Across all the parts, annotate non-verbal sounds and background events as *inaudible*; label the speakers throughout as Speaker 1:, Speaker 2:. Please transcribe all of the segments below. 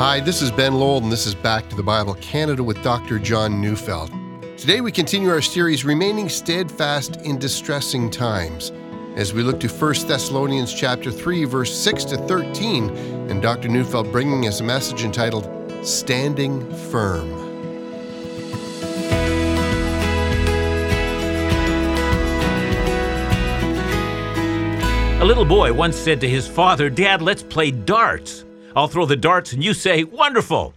Speaker 1: Hi, this is Ben Lowell, and this is Back to the Bible Canada with Dr. John Neufeld. Today we continue our series, Remaining Steadfast in Distressing Times, as we look to 1 Thessalonians chapter 3, verse 6 to 13, and Dr. Neufeld bringing us a message entitled Standing Firm.
Speaker 2: A little boy once said to his father, Dad, let's play darts. I'll throw the darts and you say, Wonderful.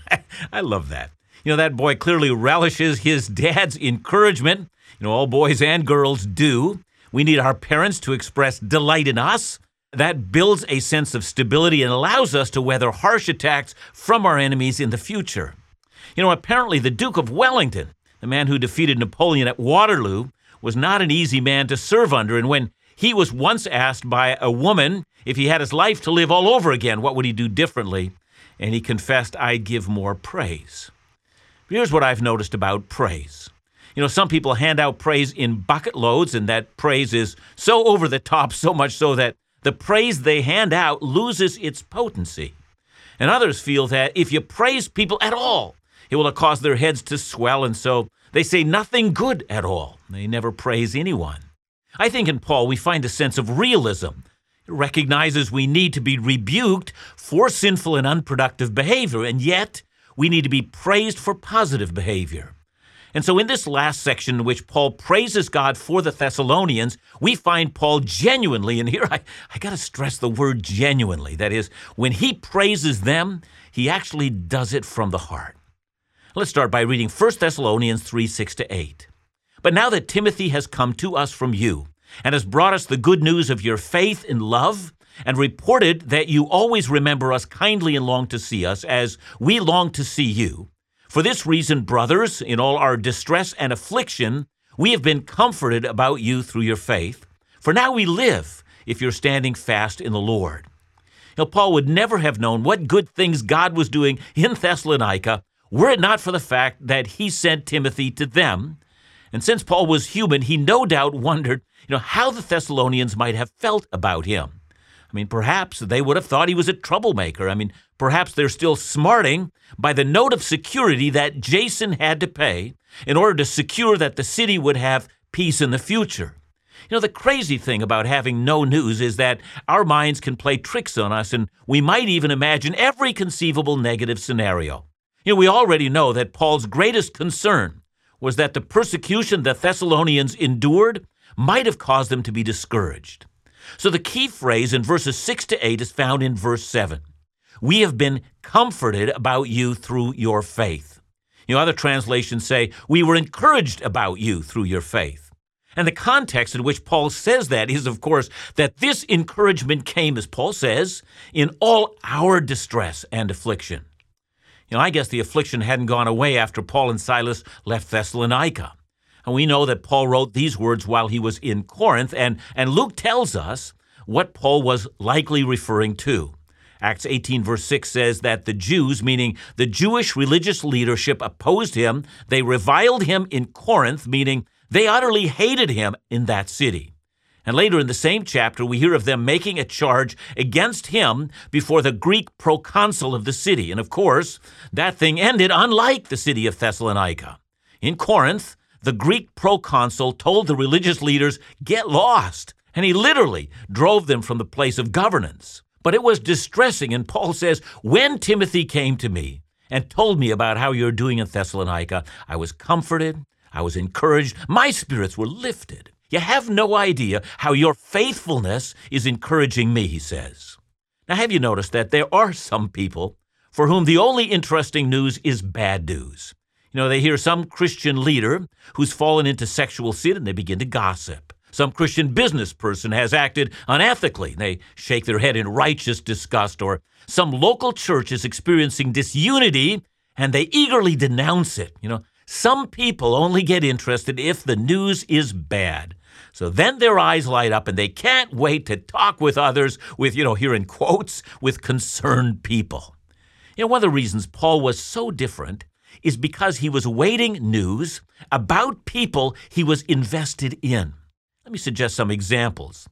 Speaker 2: *laughs* I love that. You know, that boy clearly relishes his dad's encouragement. You know, all boys and girls do. We need our parents to express delight in us. That builds a sense of stability and allows us to weather harsh attacks from our enemies in the future. You know, apparently the Duke of Wellington, the man who defeated Napoleon at Waterloo, was not an easy man to serve under. And when he was once asked by a woman if he had his life to live all over again, what would he do differently? And he confessed, I'd give more praise. Here's what I've noticed about praise. You know, some people hand out praise in bucket loads, and that praise is so over the top, so much so that the praise they hand out loses its potency. And others feel that if you praise people at all, it will cause their heads to swell, and so they say nothing good at all. They never praise anyone. I think in Paul we find a sense of realism. It recognizes we need to be rebuked for sinful and unproductive behavior, and yet we need to be praised for positive behavior. And so, in this last section, in which Paul praises God for the Thessalonians, we find Paul genuinely, and here I, I got to stress the word genuinely. That is, when he praises them, he actually does it from the heart. Let's start by reading 1 Thessalonians 3 6 to 8. But now that Timothy has come to us from you and has brought us the good news of your faith and love, and reported that you always remember us kindly and long to see us, as we long to see you. For this reason, brothers, in all our distress and affliction, we have been comforted about you through your faith. For now we live, if you're standing fast in the Lord. Now, Paul would never have known what good things God was doing in Thessalonica were it not for the fact that he sent Timothy to them. And since Paul was human, he no doubt wondered, you know, how the Thessalonians might have felt about him. I mean, perhaps they would have thought he was a troublemaker. I mean, perhaps they're still smarting by the note of security that Jason had to pay in order to secure that the city would have peace in the future. You know, the crazy thing about having no news is that our minds can play tricks on us, and we might even imagine every conceivable negative scenario. You know, we already know that Paul's greatest concern was that the persecution the Thessalonians endured might have caused them to be discouraged. So the key phrase in verses 6 to 8 is found in verse 7. We have been comforted about you through your faith. You know, other translations say, We were encouraged about you through your faith. And the context in which Paul says that is, of course, that this encouragement came, as Paul says, in all our distress and affliction. You know, I guess the affliction hadn't gone away after Paul and Silas left Thessalonica. And we know that Paul wrote these words while he was in Corinth, and, and Luke tells us what Paul was likely referring to. Acts 18, verse 6 says that the Jews, meaning the Jewish religious leadership, opposed him. They reviled him in Corinth, meaning they utterly hated him in that city. And later in the same chapter, we hear of them making a charge against him before the Greek proconsul of the city. And of course, that thing ended unlike the city of Thessalonica. In Corinth, the Greek proconsul told the religious leaders, Get lost. And he literally drove them from the place of governance. But it was distressing, and Paul says, When Timothy came to me and told me about how you're doing in Thessalonica, I was comforted, I was encouraged, my spirits were lifted. You have no idea how your faithfulness is encouraging me, he says. Now, have you noticed that there are some people for whom the only interesting news is bad news? You know, they hear some Christian leader who's fallen into sexual sin and they begin to gossip. Some Christian business person has acted unethically. And They shake their head in righteous disgust. Or some local church is experiencing disunity and they eagerly denounce it. You know, some people only get interested if the news is bad. So then their eyes light up and they can't wait to talk with others, with, you know, here in quotes, with concerned people. You know, one of the reasons Paul was so different is because he was waiting news about people he was invested in. Let me suggest some examples.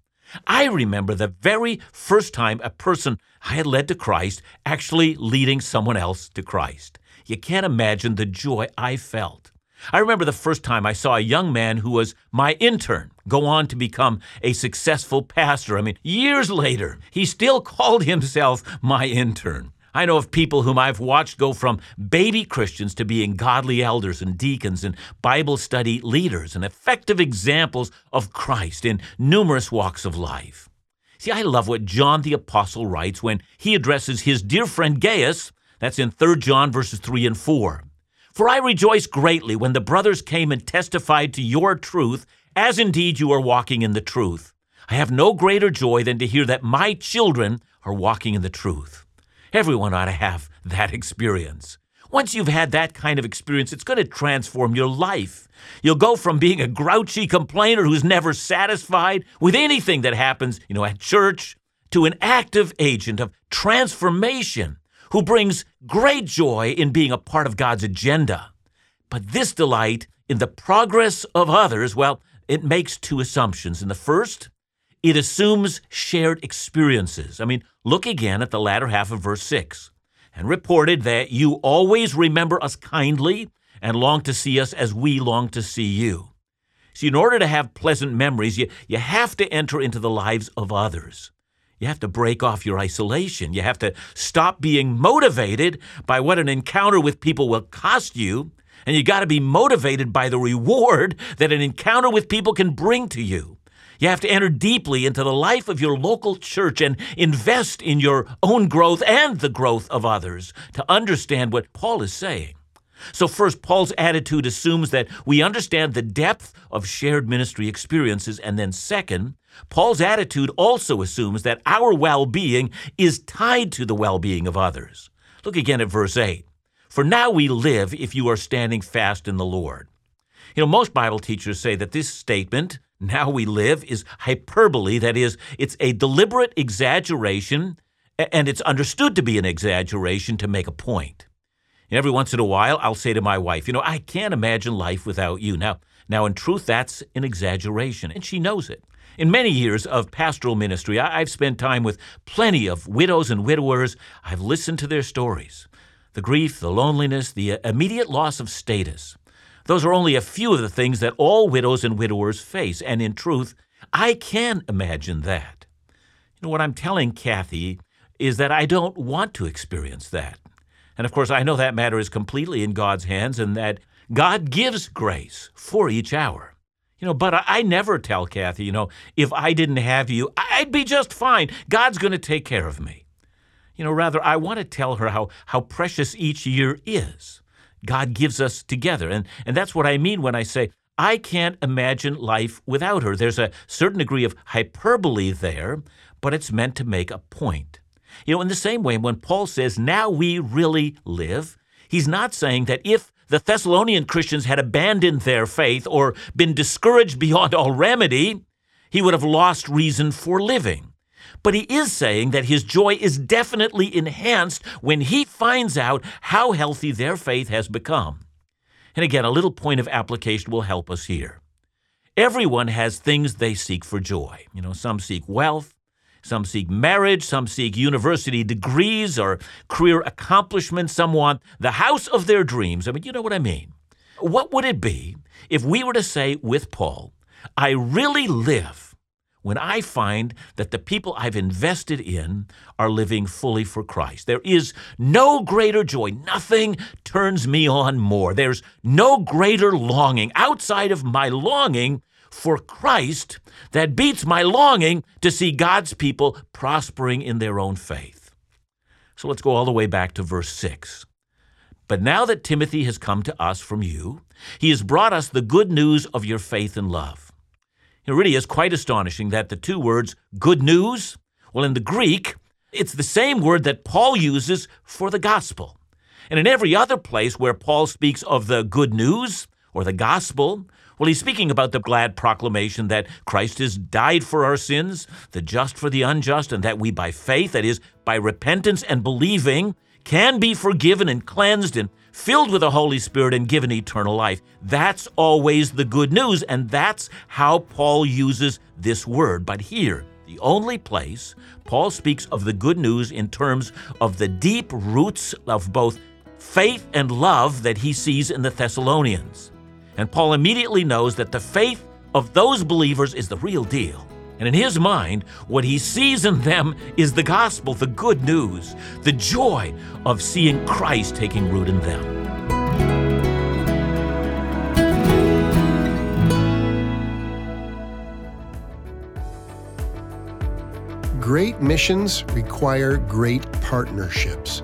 Speaker 2: I remember the very first time a person I had led to Christ actually leading someone else to Christ. You can't imagine the joy I felt. I remember the first time I saw a young man who was my intern go on to become a successful pastor. I mean, years later, he still called himself my intern. I know of people whom I've watched go from baby Christians to being godly elders and deacons and Bible study leaders and effective examples of Christ in numerous walks of life. See, I love what John the Apostle writes when he addresses his dear friend Gaius. That's in 3 John verses 3 and 4. For I rejoice greatly when the brothers came and testified to your truth, as indeed you are walking in the truth. I have no greater joy than to hear that my children are walking in the truth. Everyone ought to have *laughs* that experience. Once you've had that kind of experience, it's going to transform your life. You'll go from being a grouchy complainer who's never satisfied with anything that happens, you know, at church, to an active agent of transformation who brings great joy in being a part of God's agenda. But this delight in the progress of others, well, it makes two assumptions. In the first, it assumes shared experiences. I mean, look again at the latter half of verse 6 and reported that you always remember us kindly and long to see us as we long to see you. See, in order to have pleasant memories, you, you have to enter into the lives of others. You have to break off your isolation. You have to stop being motivated by what an encounter with people will cost you. And you got to be motivated by the reward that an encounter with people can bring to you. You have to enter deeply into the life of your local church and invest in your own growth and the growth of others to understand what Paul is saying. So, first, Paul's attitude assumes that we understand the depth of shared ministry experiences. And then, second, Paul's attitude also assumes that our well being is tied to the well being of others. Look again at verse 8. For now we live if you are standing fast in the Lord. You know, most Bible teachers say that this statement, now we live, is hyperbole. That is, it's a deliberate exaggeration, and it's understood to be an exaggeration to make a point. And every once in a while, I'll say to my wife, You know, I can't imagine life without you. Now, now, in truth, that's an exaggeration, and she knows it. In many years of pastoral ministry, I've spent time with plenty of widows and widowers. I've listened to their stories the grief, the loneliness, the uh, immediate loss of status. Those are only a few of the things that all widows and widowers face, and in truth, I can imagine that. You know, what I'm telling Kathy is that I don't want to experience that. And of course, I know that matter is completely in God's hands and that God gives grace for each hour. You know, but I, never tell Kathy, you know, if I didn't have you, I'd be just fine. God's going to take care of me. You know, rather, I want to tell her how, how precious each year is. God gives us together. And, and that's what I mean when I say, I can't imagine life without her. There's a certain degree of hyperbole there, but it's meant to make a point. You know, in the same way, when Paul says, now we really live, he's not saying that if the Thessalonian Christians had abandoned their faith or been discouraged *laughs* beyond all remedy, he would have lost reason for living. But he is saying that his joy is definitely enhanced when he finds out how healthy their faith has become. And again, a little point of application will help us here. Everyone has things they seek for joy. You know, some seek wealth, some seek marriage, some seek university degrees or career accomplishments, some want the house of their dreams. I mean, you know what I mean. What would it be if we were to say with Paul, I really live when I find that the people I've invested in are living fully for Christ. There is no greater joy. Nothing turns me on more. There's no greater longing outside of my longing for Christ that beats my longing to see God's people prospering in their own faith. So let's go all the way back to verse 6. But now that Timothy has come to us from you, he has brought us the good news of your faith and love. It really is quite astonishing that the two words, good news, well, in the Greek, it's the same word that Paul uses for the gospel. And in every other place where Paul speaks of the good news or the gospel, well, he's speaking about the glad proclamation that Christ has died for our sins, the just for the unjust, and that we by faith, that is, by repentance and believing, can be forgiven and cleansed and filled with the Holy Spirit and given eternal life. That's always the good news, and that's how Paul uses this word. But here, the only place Paul speaks of the good news in terms of the deep roots of both faith and love that he sees in the Thessalonians. And Paul immediately knows that the faith of those believers is the real deal. And in his mind, what he sees in them is the gospel, the good news, the joy of seeing Christ taking root in them.
Speaker 1: Great missions require great partnerships.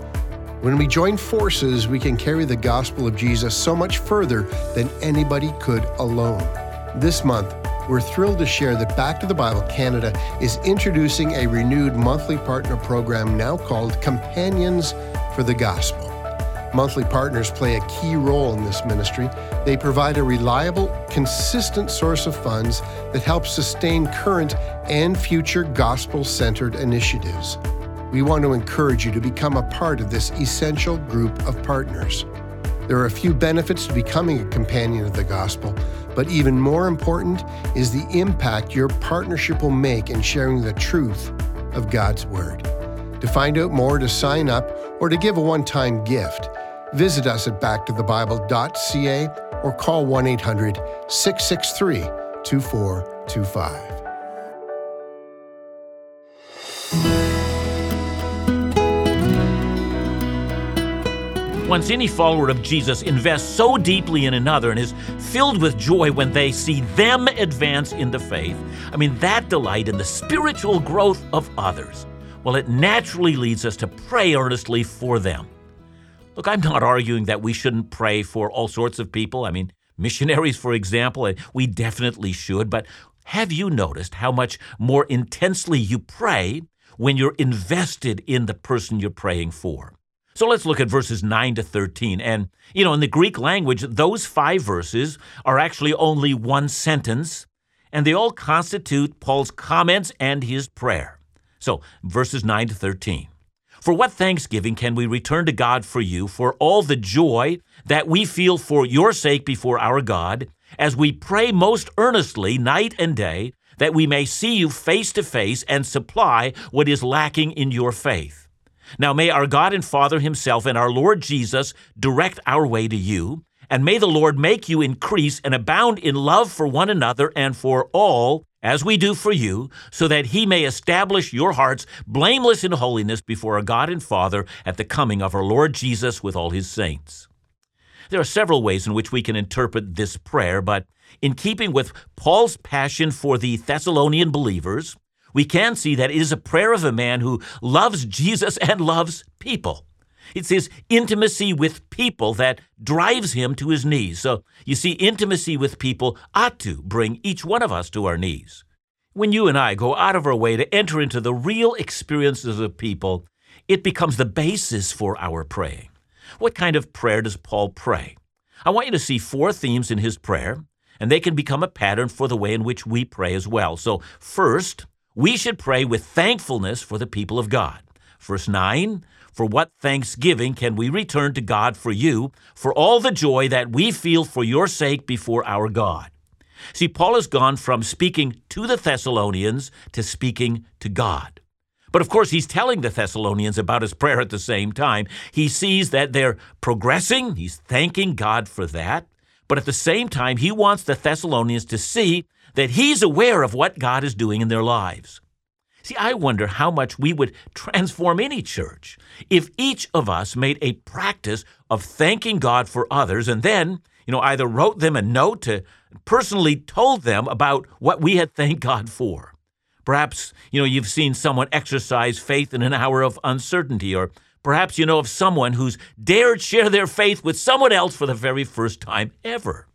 Speaker 1: When we join forces, we can carry the gospel of Jesus so much further than anybody could alone. This month, we're thrilled to share that Back to the Bible Canada is introducing a renewed monthly partner program now called Companions for the Gospel. Monthly partners play a key role in this ministry. They provide a reliable, consistent source of funds that helps sustain current and future gospel centered initiatives. We want to encourage you to become a part of this essential group of partners. There are a few benefits to becoming a companion of the gospel, but even more important is the impact your partnership will make in sharing the truth of God's Word. To find out more, to sign up, or to give a one time gift, Visit us at backtothebible.ca or call 1 800 663 2425.
Speaker 2: Once any follower of Jesus invests so deeply in another and is filled with joy when they see them advance in the faith, I mean, that delight in the spiritual growth of others, well, it naturally leads us to pray earnestly for them. Look, I'm not arguing that we shouldn't pray for all sorts of people. I mean, missionaries, for example, eh, we definitely should. But have you noticed how much more intensely you pray when you're invested in the person you're praying for? So let's look at verses 9 to 13. And, you know, in the Greek language, those five verses are actually only one sentence, and they all constitute Paul's comments and his prayer. So, verses 9 to 13. For what thanksgiving can we return to God for you for all the joy that we feel for your sake before our God, as we pray most earnestly night and day that we may see you face to face and supply what is lacking in your faith? Now may our God and Father Himself and our Lord Jesus direct our way to you, and may the Lord make you increase and abound in love for one another and for all as we do for you, so that he may establish your hearts blameless in holiness before our God and Father at the coming of our Lord Jesus with all his saints. There are several ways in which we can interpret this prayer, but in keeping with Paul's passion for the Thessalonian believers, we can see that it is a prayer of a man who loves Jesus and loves people. It's his intimacy with people that drives him to his knees. So you see, intimacy with people ought to bring each one of us to our knees. When you and I go out of our way to enter into the real experiences of people, it becomes the basis for our praying. What kind of prayer does Paul pray? I want you to see four themes in his prayer, and they can become a pattern for the way in which we pray as well. So, first, we should pray with thankfulness for the people of God. Verse 9, for what thanksgiving can we return to God for you, for all the joy that we feel for your sake before our God? See, Paul has gone from speaking to the Thessalonians to speaking to God. But of course, he's telling the Thessalonians about his prayer at the same time. He sees that they're progressing, he's thanking God for that. But at the same time, he wants the Thessalonians to see that he's aware of what God is doing in their lives. See, I wonder how much we would transform any church if each of us made a practice of thanking God for others and then, you know, either wrote them a note to personally told them about what we had thanked God for. Perhaps, you know, you've seen someone exercise faith in an hour of uncertainty, or perhaps you know of someone who's dared share their faith with someone else for the very first time ever.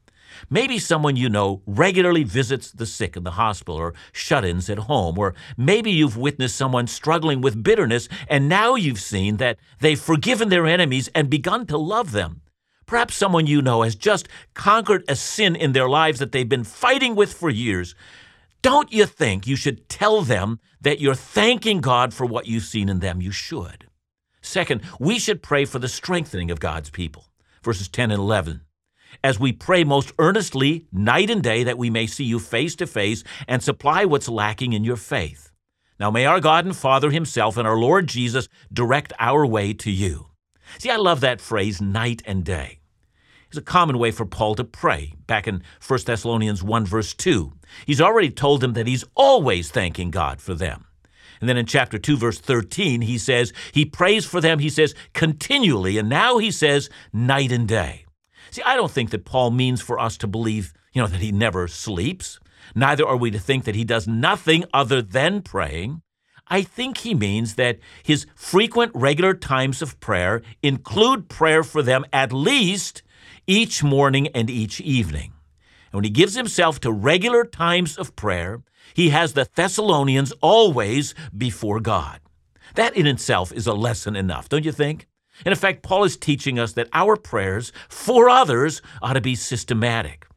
Speaker 2: Maybe someone you know regularly visits the sick in the hospital or shut ins at home, or maybe you've witnessed someone struggling with bitterness and now you've seen that they've forgiven their enemies and begun to love them. Perhaps someone you know has just conquered a sin in their lives that they've been fighting with for years. Don't you think you should tell them that you're thanking God for what you've seen in them? You should. Second, we should pray for the strengthening of God's people. Verses 10 and 11 as we pray most earnestly night and day that we may see you face to face and supply what's lacking in your faith. Now may our God and Father Himself and our Lord Jesus direct our way to you. See, I love that phrase, night and day. It's a common way for Paul to pray. Back in 1 Thessalonians 1, verse 2, he's already told them that he's always thanking God for them. And then in chapter 2, verse 13, he says, he prays for them, he says, continually. And now he says, night and day. See, I don't think that Paul means for us to believe, you know, that he never sleeps. Neither are we to think that he does nothing other than praying. I think he means that his frequent, regular times of prayer include prayer for them at least each morning and each evening. And when he gives himself to regular times of prayer, he has the Thessalonians always before God. That in itself is a lesson enough, don't you think? In fact, Paul is teaching us that our prayers for others ought to be systematic.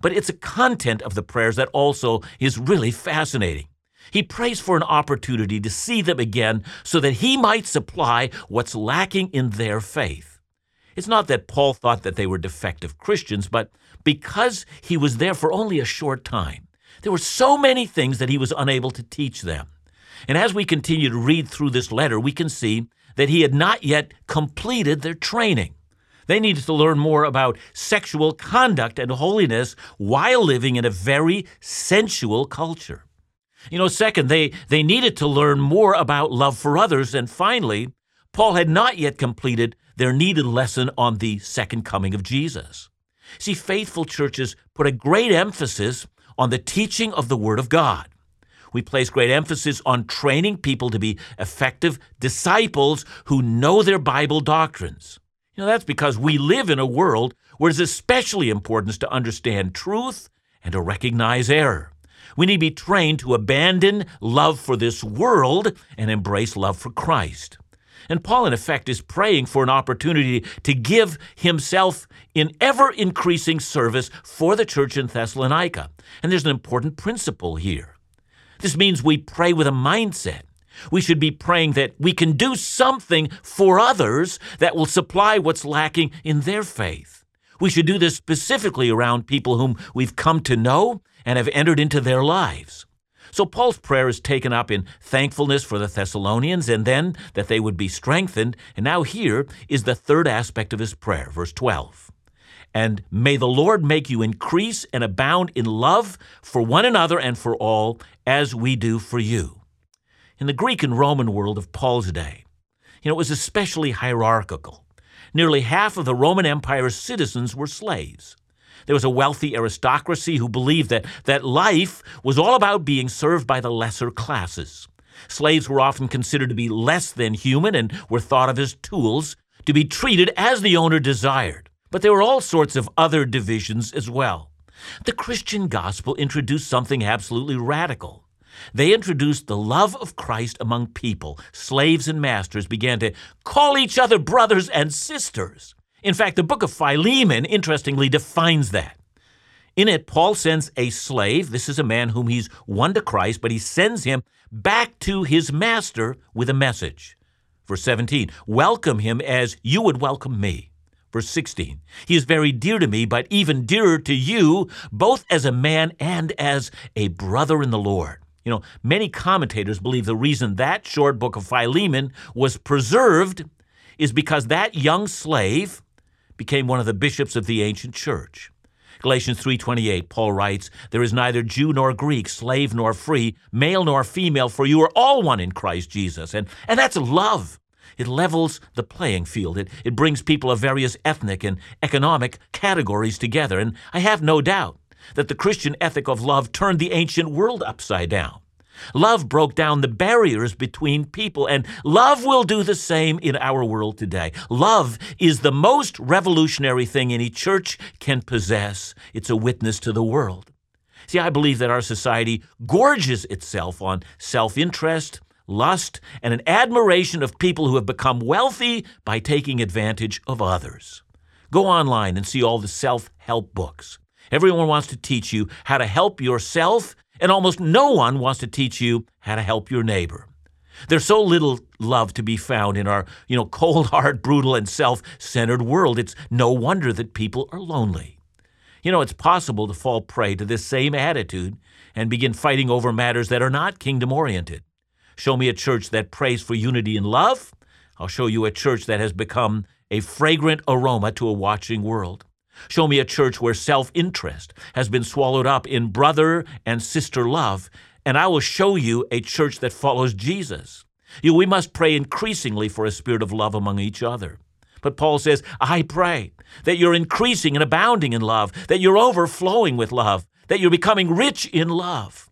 Speaker 2: But it's a content of the prayers that also is really fascinating. He prays for an opportunity to see them again so that he might supply what's lacking in their faith. It's not that Paul thought that they were defective Christians, but because he was there for only a short time, there were so many things that he was unable to teach them. And as we continue to read through this letter, we can see that he had not yet completed their training. They needed to learn more about sexual conduct and holiness while living in a very sensual culture. You know, second, they, they needed to learn more about love for others. And finally, Paul had not yet completed their needed lesson on the second coming of Jesus. See, faithful churches put a great emphasis on the teaching of the Word of God. We place great emphasis on training people to be effective disciples who know their Bible doctrines. You know, that's because we live in a world where it's especially important to understand truth and to recognize error. We need to be trained to abandon love for this world and embrace love for Christ. And Paul, in effect, is praying for an opportunity to give himself in ever increasing service for the church in Thessalonica. And there's an important principle here. This means we pray with a mindset. We should be praying that we can do something for others that will supply what's lacking in their faith. We should do this specifically around people whom we've come to know and have entered into their lives. So Paul's prayer is taken up in thankfulness for the Thessalonians and then that they would be strengthened. And now here is the third aspect of his prayer, verse 12. And may the Lord make you increase and abound in love for one another and for all, as we do for you. In the Greek and Roman world of Paul's day, you know, it was especially hierarchical. Nearly half of the Roman Empire's citizens were slaves. There was a wealthy aristocracy who believed that, that life was all about being served by the lesser classes. Slaves were often considered to be less than human and were thought of as tools to be treated as the owner desired. But there were all sorts of other divisions as well. The Christian gospel introduced something absolutely radical. They introduced the love of Christ among people. Slaves and masters began to call each other brothers and sisters. In fact, the book of Philemon, interestingly, defines that. In it, Paul sends a slave. This is a man whom he's won to Christ, but he sends him back to his master with a message. Verse 17, welcome him as you would welcome me. Verse 16, he is very dear to me, but even dearer to you, both as a man and as a brother in the Lord. You know, many commentators believe the reason that short book of Philemon was preserved is because that young slave became one of the bishops of the ancient church. Galatians 3:28 Paul writes, "There is neither Jew nor Greek, slave nor free, male nor female, for you are all one in Christ Jesus." And and that's love. It levels the playing field. It, it brings people of various ethnic and economic categories together. And I have no doubt that the Christian ethic of love turned the ancient world upside down. Love broke down the barriers between people, and love will do the same in our world today. Love is the most revolutionary thing any church can possess. It's a witness to the world. See, I believe that our society gorges itself on self interest, lust, and an admiration of people who have become wealthy by taking advantage of others. Go online and see all the self help books. Everyone wants to teach you how to help yourself and almost no one wants to teach you how to help your neighbor. There's so little love to be found in our, you know, *laughs* cold, hard, brutal, and self-centered world. It's no wonder that people are lonely. You know, it's possible to fall prey to this same attitude and begin fighting over matters that are not kingdom oriented. Show me a church that prays for unity and love. I'll show you a church that has become a fragrant aroma to a watching world. Show me a church where self interest has been swallowed up in brother and sister love, and I will show you a church that follows Jesus. You, we must pray increasingly for a spirit of love among each other. But Paul says, I pray that you're increasing and abounding in love, that you're overflowing with love, that you're becoming rich in love.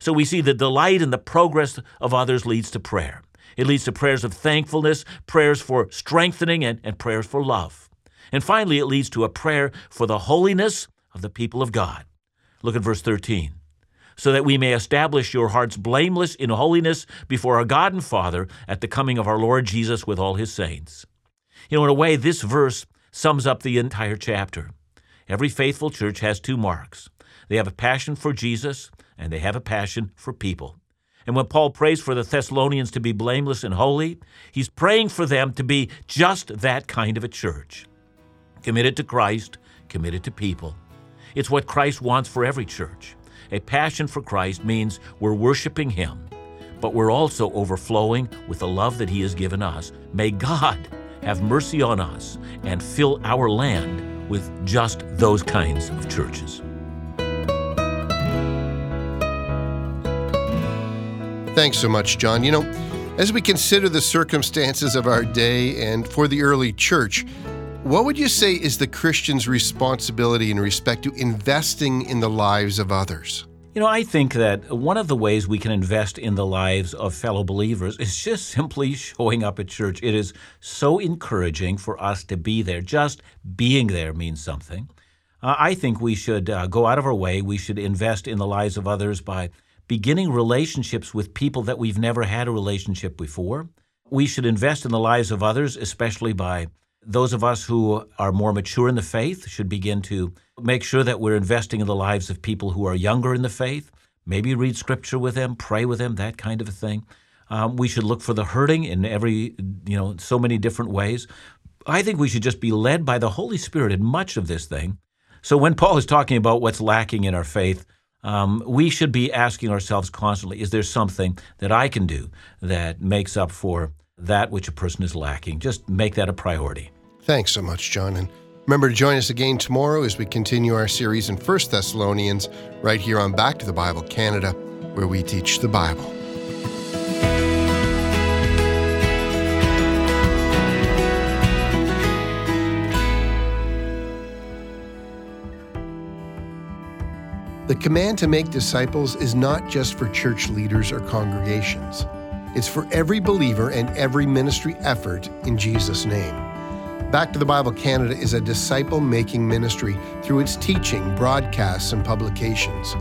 Speaker 2: So we see the delight and the progress of others leads to prayer. It leads to prayers of thankfulness, prayers for strengthening, and, and prayers for love. And finally, it leads to a prayer for the holiness of the people of God. Look at verse 13. So that we may establish your hearts blameless in holiness before our God and Father at the coming of our Lord Jesus with all his saints. You know, in a way, this verse sums up the entire chapter. Every faithful church has two marks they have a passion for Jesus, and they have a passion for people. And when Paul prays for the Thessalonians to be blameless and holy, he's praying for them to be just that kind of a church committed to Christ, committed to people. It's what Christ wants for every church. A passion for Christ means we're worshiping Him, but we're also overflowing with the love that He has given us. May God have mercy on us and fill our land with just those kinds of churches.
Speaker 1: Thanks so much, John. You know, as we consider the circumstances of our day and for the early church, what would you say is the Christian's responsibility in respect to investing in the lives of others?
Speaker 2: You know, I think that one of the ways we can invest in the lives of fellow believers is just simply showing up at church. It is so encouraging for us to be there. Just being there means something. Uh, I think we should uh, go out of our way. We should invest in the lives of others by beginning relationships with people that we've never had a relationship before. We should invest in the lives of others, especially by those of us who are more mature in the faith should begin to make sure that we're investing in the lives of people who are younger in the faith. Maybe read scripture with them, pray with them, that kind of a thing. Um, we should look for the hurting in every, you know, so many different ways. I think we should just be led by the Holy Spirit in much of this thing. So when Paul is talking about what's lacking in our faith, um, we should be asking ourselves constantly: Is there something that I can do that makes up for that which a person is lacking. Just make that a priority.
Speaker 1: Thanks so much, John. And remember to join us again tomorrow as we continue our series in 1 Thessalonians right here on Back to the Bible Canada, where we teach the Bible. The command to make disciples is not just for church leaders or congregations. It's for every believer and every ministry effort in Jesus' name. Back to the Bible Canada is a disciple making ministry through its teaching, broadcasts, and publications.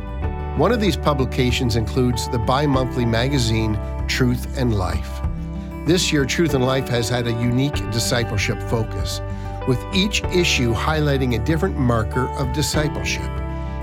Speaker 1: One of these publications includes the bi monthly magazine Truth and Life. This year, Truth and Life has had a unique discipleship focus, with each issue highlighting a different marker of discipleship.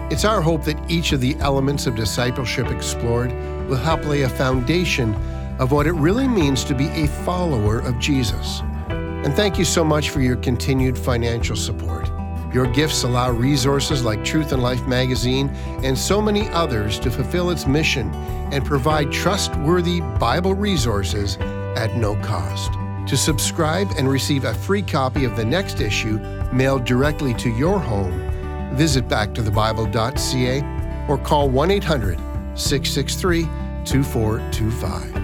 Speaker 1: It's our hope that each of the elements of discipleship explored will help lay a foundation of what it really means to be a follower of Jesus. And thank you so much for your continued financial support. Your gifts allow resources like Truth and Life magazine and so many others to fulfill its mission and provide trustworthy Bible resources at no cost. To subscribe and receive a free copy of the next issue mailed directly to your home, visit backtothebible.ca or call 1 800 663 2425.